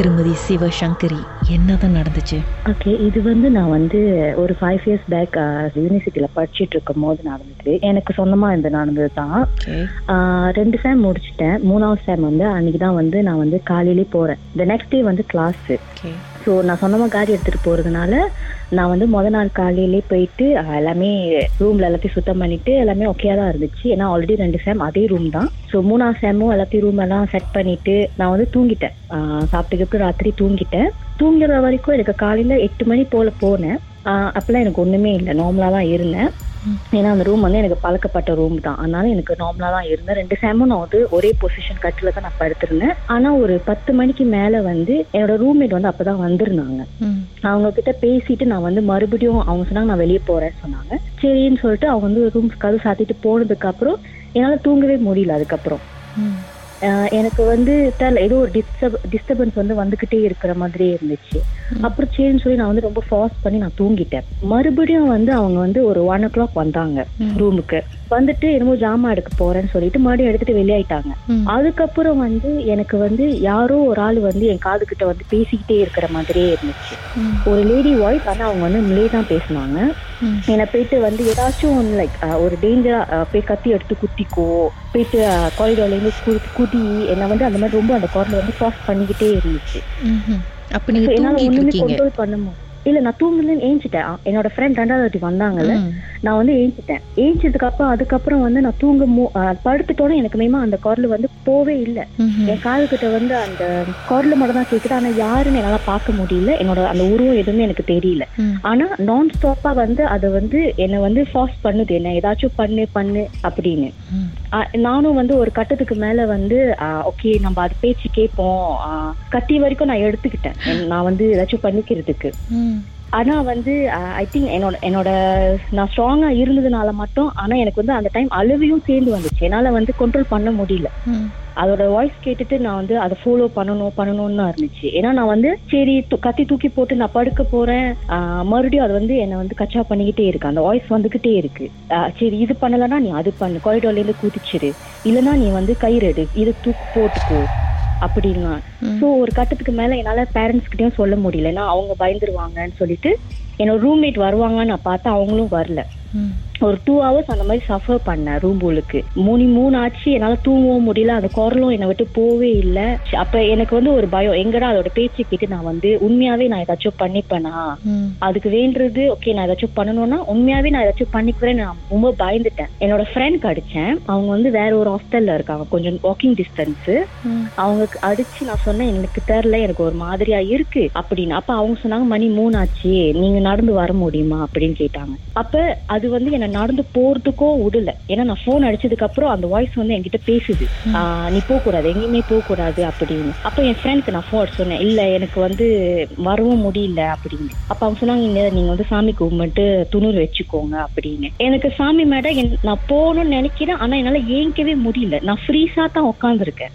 திருமதி சிவசங்கரி என்னதான் நடந்துச்சு? ஓகே இது வந்து நான் வந்து ஒரு ஃபைவ் இயர்ஸ் பேக் யூனிவர்சிட்டியில் படிச்சுட்டு இருக்கும் போது நடந்தது. எனக்கு சொந்தமாக இந்த நடந்தது தான் ரெண்டு சேம் முடிச்சிட்டேன். மூணாவது சேம் வந்து அன்னைக்கு தான் வந்து நான் வந்து காலையிலே போகிறேன் த நெக்ஸ்ட் டே வந்து கிளாஸு ஸோ நான் சொந்தமாக காடி எடுத்துகிட்டு போகிறதுனால நான் வந்து மொதல் நாள் காலையிலே போயிட்டு எல்லாமே ரூமில் எல்லாத்தையும் சுத்தம் பண்ணிவிட்டு எல்லாமே ஓகே தான் இருந்துச்சு. ஏன்னா ஆல்ரெடி ரெண்டு சேம் அதே ரூம் தான். ஸோ மூணாவது சேமும் எல்லாத்தையும் ரூம் எல்லாம் செட் பண்ணிவிட்டு நான் வந்து தூங்கிட்டேன். அஹ், சாப்பிட்டுக்கிட்டு ராத்திரி தூங்கிட்டேன். தூங்குற வரைக்கும் எனக்கு காலையில் எட்டு மணி போல் போனேன். அப்போல்லாம் எனக்கு ஒன்றுமே இல்லை. நார்மலாக தான் இருந்தேன். ஏன்னா அந்த ரூம் வந்து எனக்கு பழக்கப்பட்ட ரூம் தான். அதனால எனக்கு நார்மலாக தான் இருந்தேன். ரெண்டு சேமும் நான் வந்து ஒரே பொசிஷன் கட்டில் தான் நான் படுத்திருந்தேன். ஆனால் ஒரு பத்து மணிக்கு மேலே வந்து என்னோட ரூம்மேட் வந்து அப்போ தான் வந்திருந்தாங்க. அவங்க கிட்ட பேசிட்டு நான் வந்து மறுபடியும் அவங்க சொன்னாங்க நான் வெளியே போறேன்னு சொன்னாங்க. சரின்னு சொல்லிட்டு அவங்க வந்து ரூம் கதவு சாத்திட்டு போனதுக்கு அப்புறம் என்னால தூங்கவே முடியல அதுக்கப்புறம். எனக்கு வந்து தெரியல ஏதோ ஒரு டிஸ்டர்ப் டிஸ்டர்பன்ஸ் வந்து வந்துகிட்டே இருக்கிற மாதிரியே இருந்துச்சு. அப்புறம் சரின்னு சொல்லி நான் வந்து ரொம்ப ஃபாஸ்ட் பண்ணி நான் தூங்கிட்டேன். மறுபடியும் வந்து அவங்க வந்து ஒரு ஒன் ஓ கிளாக் வந்தாங்க ரூமுக்கு வந்துட்டு என்னமோ ஜாமான் எடுக்க போறேன்னு சொல்லிட்டு மறுபடியும் எடுத்துட்டு வெளியாயிட்டாங்க. அதுக்கப்புறம் வந்து எனக்கு வந்து யாரோ ஒரு ஆள் வந்து என் காது கிட்ட வந்து பேசிக்கிட்டே இருக்கிற மாதிரியே இருந்துச்சு. ஒரு லேடி வாய்ஸ் ஆனா அவங்க வந்து மிலே தான் பேசினாங்க. என்னை போயிட்டு வந்து ஏதாச்சும் லைக் ஒரு டேஞ்சரா போய் கத்தி எடுத்து குத்திக்கோ போயிட்டு காரிடோர்ல இருந்து குதி என்னை வந்து அந்த மாதிரி ரொம்ப அந்த குரல் வந்து ஃபாஸ்ட் பண்ணிக்கிட்டே இருந்துச்சு. அப்ப நீங்க என்னால ஒண்ணுமே கண்ட்ரோல் பண்ண முடியும் இல்ல நான் தூங்கலன்னு ஏஞ்சிட்டேன். என்னோட ஃப்ரெண்ட் ரெண்டாவது வாட்டி வந்தாங்கல்ல. நான் வந்து ஏஞ்சிட்டேன். ஏஞ்சதுக்கு அப்புறம் அதுக்கப்புறம் வந்து நான் தூங்க படுத்துட்டோன்னே எனக்கு மேமா அந்த குரல் வந்து போவே இல்லை. என் காது கிட்ட வந்து அந்த குரல் மட்டும் தான் கேக்குது. ஆனா யாருன்னு என்னால பார்க்க முடியல. என்னோட அந்த உருவம் எதுவுமே எனக்கு தெரியல. ஆனா நான் ஸ்டாப்பா வந்து அது வந்து என்னை வந்து ஃபாஸ்ட் பண்ணுது. என்ன ஏதாச்சும் பண்ணு பண்ணு அப்படின்னு. நானும் வந்து ஒரு கட்டத்துக்கு மேல வந்து ஓகே நம்ம அது பேச்சு கேட்போம். கட்டி கத்தி வரைக்கும் நான் எடுத்துக்கிட்டேன். நான் வந்து ஏதாச்சும் பண்ணிக்கிறதுக்கு. ஆனா வந்து ஐ திங்க் என்னோட என்னோட நான் ஸ்ட்ராங்கா இருந்ததுனால மட்டும் ஆனா எனக்கு வந்து அந்த டைம் அழுவையும் சேர்ந்து வந்துச்சு. என்னால வந்து கண்ட்ரோல் பண்ண முடியல. அதோட வாய்ஸ் கேட்டுட்டு நான் வந்து அதை ஃபாலோ பண்ணணும் பண்ணணும்னு இருந்துச்சு. ஏன்னா நான் வந்து சரி கத்தி தூக்கி போட்டு நான் படுக்க போறேன். மறுபடியும் அது வந்து என்னை வந்து கச்சா பண்ணிக்கிட்டே இருக்கு. அந்த வாய்ஸ் வந்துகிட்டே இருக்கு. சரி இது பண்ணலன்னா நீ அது பண்ணு. காரிடோர்ல இருந்து குதிச்சிரு. இல்லைன்னா நீ வந்து கயிறு எடு. இது தூக்கு போட்டுக்கோ. அப்படின்னா ஸோ ஒரு கட்டத்துக்கு மேல என்னால பேரண்ட்ஸ் கிட்டயும் சொல்ல முடியல. ஏன்னா அவங்க பயந்துருவாங்கன்னு சொல்லிட்டு என்னோட ரூம்மேட் வருவாங்கன்னு நான் பார்த்தா அவங்களும் வரல. ஒரு டூ ஹவர்ஸ் அந்த மாதிரி சஃபர் பண்ணேன் ரூம்புலுக்கு மூணு மூணு ஆச்சு. என்னால தூங்கவும் முடியல. அந்த குரலும் என்னை விட்டு போவே இல்லை. அப்ப எனக்கு வந்து ஒரு பயம். எங்கடா அதோட பேச்சு கேட்டு நான் வந்து உண்மையாவே நான் ஏதாச்சும் பண்ணிப்பேனா. அதுக்கு வேண்டுறது ஓகே நான் ஏதாச்சும் பண்ணணும்னா உண்மையாவே நான் ஏதாச்சும் பண்ணிக்குவேன் நான் ரொம்ப பயந்துட்டேன். என்னோட ஃப்ரெண்ட் அடிச்சேன் அவங்க வந்து வேற ஒரு ஹாஸ்டல்ல இருக்காங்க. கொஞ்சம் வாக்கிங் டிஸ்டன்ஸ். அவங்க அடிச்சு நான் சொன்னேன் எனக்கு தெரியல எனக்கு ஒரு மாதிரியா இருக்கு. அப்படின்னு. அப்ப அவங்க சொன்னாங்க மணி மூணு ஆச்சு. நீங்க நடந்து வர முடியுமா? அப்படின்னு கேட்டாங்க. அப்ப அது வந்து என்ன நடந்து போறதுக்கோ விடல. ஏன்னா நான் போன் அடிச்சதுக்கு அப்புறம் அந்த வாய்ஸ் வந்து என்கிட்ட பேசுது. நீ போக கூடாது எங்கேயுமே போக கூடாது அப்படின்னு. அப்ப என் ஃப்ரெண்டுக்கு நான் போன் சொன்னேன் இல்ல எனக்கு வந்து வரவும் முடியல அப்படின்னு. அப்ப அவங்க சொன்னாங்க "இல்ல, நீங்க வந்து சாமி கும்பிட்டு துணூர் வச்சுக்கோங்க அப்படின்னு. எனக்கு சாமி மேடம் நான் போகணும்னு நினைக்கிறேன் ஆனா என்னால ஏங்கிக்கவே முடியல. நான் ஃப்ரீஸா தான் உட்காந்துருக்கேன்.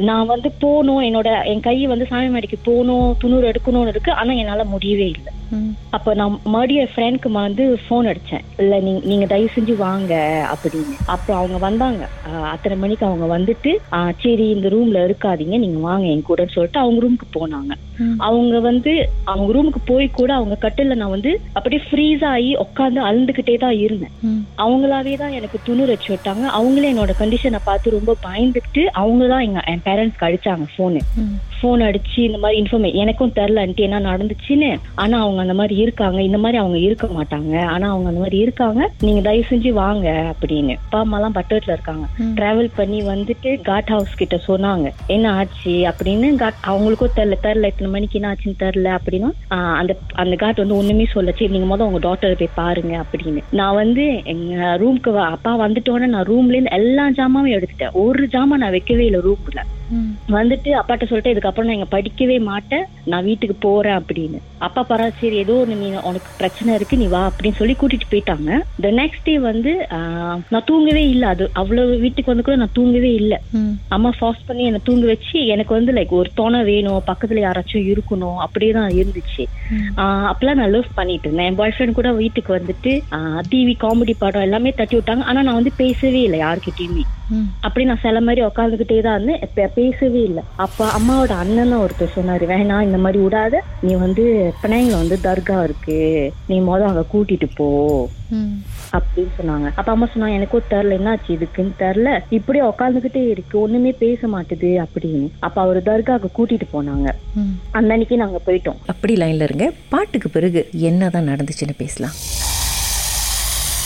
நான் வந்து போகணும் என்னோட என் கை வந்து சாமி மேடைக்கு போகணும் துணூர் எடுக்கணும்னு இருக்கு ஆனா என்னால முடியவே இல்லை. அப்ப நான் மறுபடியும் என் ஃப்ரெண்ட்க்கு வந்து ஃபோன் அடிச்சேன். இல்ல நீங்க நீங்க தயவு செஞ்சு வாங்க அப்படின்னு. அப்புறம் அவங்க வந்தாங்க. அத்தனை மணிக்கு அவங்க வந்துட்டு சரி இந்த ரூம்ல இருக்காதீங்க நீங்க வாங்க என் கூடன்னு சொல்லிட்டு அவங்க ரூமுக்கு போனாங்க. அவங்க வந்து அவங்க ரூமுக்கு போய் கூட அவங்க கட்டில நான் வந்து அப்படியே ஃப்ரீஸ் ஆகி உட்காந்து அழுந்துகிட்டே தான் இருந்தேன். அவங்களாவே தான் எனக்கு துணு வச்சு விட்டாங்க. அவங்களே என்னோட கண்டிஷனை பார்த்து ரொம்ப பயந்துட்டு அவங்க தான் எங்க என் பேரண்ட்ஸ்க்கு அடிச்சாங்க ஃபோனு ம். ஃபோன் அடிச்சு இந்த மாதிரி இன்ஃபர்மே எனக்கும் தெரில ஆண்டி என்ன நடந்துச்சுன்னு. ஆனா அவங்க அந்த மாதிரி இருக்காங்க. இந்த மாதிரி அவங்க இருக்க மாட்டாங்க. ஆனா அவங்க அந்த மாதிரி இருக்காங்க. நீங்க தயவு செஞ்சு வாங்க அப்படின்னு. அப்பா அம்மா எல்லாம் பட்டர்ல இருக்காங்க. டிராவல் பண்ணி வந்துட்டு காட் ஹவுஸ் கிட்ட சொன்னாங்க. என்ன ஆச்சு அப்படின்னு காட் அவங்களுக்கும் தெரில தெரில இத்தனை மணிக்கு என்ன ஆச்சுன்னு தெரில அப்படின்னா. அந்த அந்த காட் வந்து ஒண்ணுமே சொல்லச்சு நீங்க முதல்ல உங்க டாக்டரை போய் பாருங்க அப்படின்னு. நான் வந்து எங்க ரூம்க்கு அப்பா வந்துட்டோன்னே நான் ரூம்ல இருந்து எல்லா ஜாமாவும் எடுத்துட்டேன். ஒரு ஜாமான் நான் வைக்கவே இல்லை ரூம்ல. வந்துட்டு அப்பாட்ட சொல்லிட்டு இதுக்கப்புறம் நான் இங்க படிக்கவே மாட்டேன். நான் வீட்டுக்கு போறேன் அப்படின்னு. அப்பா பரவாயில்ல சரி ஏதோ ஒண்ணு நீ உனக்கு பிரச்சனை இருக்கு நீ வா அப்படின்னு சொல்லி கூட்டிட்டு போயிட்டாங்க. த நெக்ஸ்ட் டே வந்து நான் தூங்கவே இல்லை. அது அவ்வளவு வீட்டுக்கு வந்து கூட நான் தூங்கவே இல்லை. அம்மா ஃபாஸ்ட் பண்ணி என்னை தூங்க வச்சு எனக்கு வந்து லைக் ஒரு துணை வேணும் பக்கத்துல யாராச்சும் இருக்கணும் அப்படியே தான் இருந்துச்சு. அப்பெல்லாம் நான் லவ் பண்ணிட்டு இருந்தேன். என் பாய் ஃப்ரெண்ட் கூட வீட்டுக்கு வந்துட்டு டிவி காமெடி படம் எல்லாமே தட்டி விட்டாங்க. ஆனா நான் வந்து பேசவே இல்லை யார்கிட்டயுமே. ம் அப்படி நான் சில மாதிரி உட்காந்துக்கிட்டே தான் இருந்தேன். பேசவே இல்லை. அப்ப அம்மாவோட அண்ணன் தான் ஒருத்தர் சொன்னாரு வேணாம் இந்த மாதிரி விடாத. நீ வந்து பிணையங்கள வந்து தர்கா இருக்கு. நீ மொதல் அங்க கூட்டிட்டு போ. ம். அப்படின்னு சொன்னாங்க. அப்ப அம்மா சொன்னாங்க எனக்கும் தெரில. என்னாச்சு? இதுக்குன்னு தெரில. இப்படியே உட்காந்துக்கிட்டே இருக்கு. ஒண்ணுமே பேச மாட்டுது. அப்படின்னு. அப்ப அவர் தர்காவுக்கு கூட்டிட்டு போனாங்க. ம். அந்த அன்னைக்கு நாங்க போயிட்டோம். அப்படி லைன்ல இருங்க. பாட்டுக்கு பிறகு என்னதான் நடந்துச்சுன்னு பேசலாம்.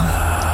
Nirvana.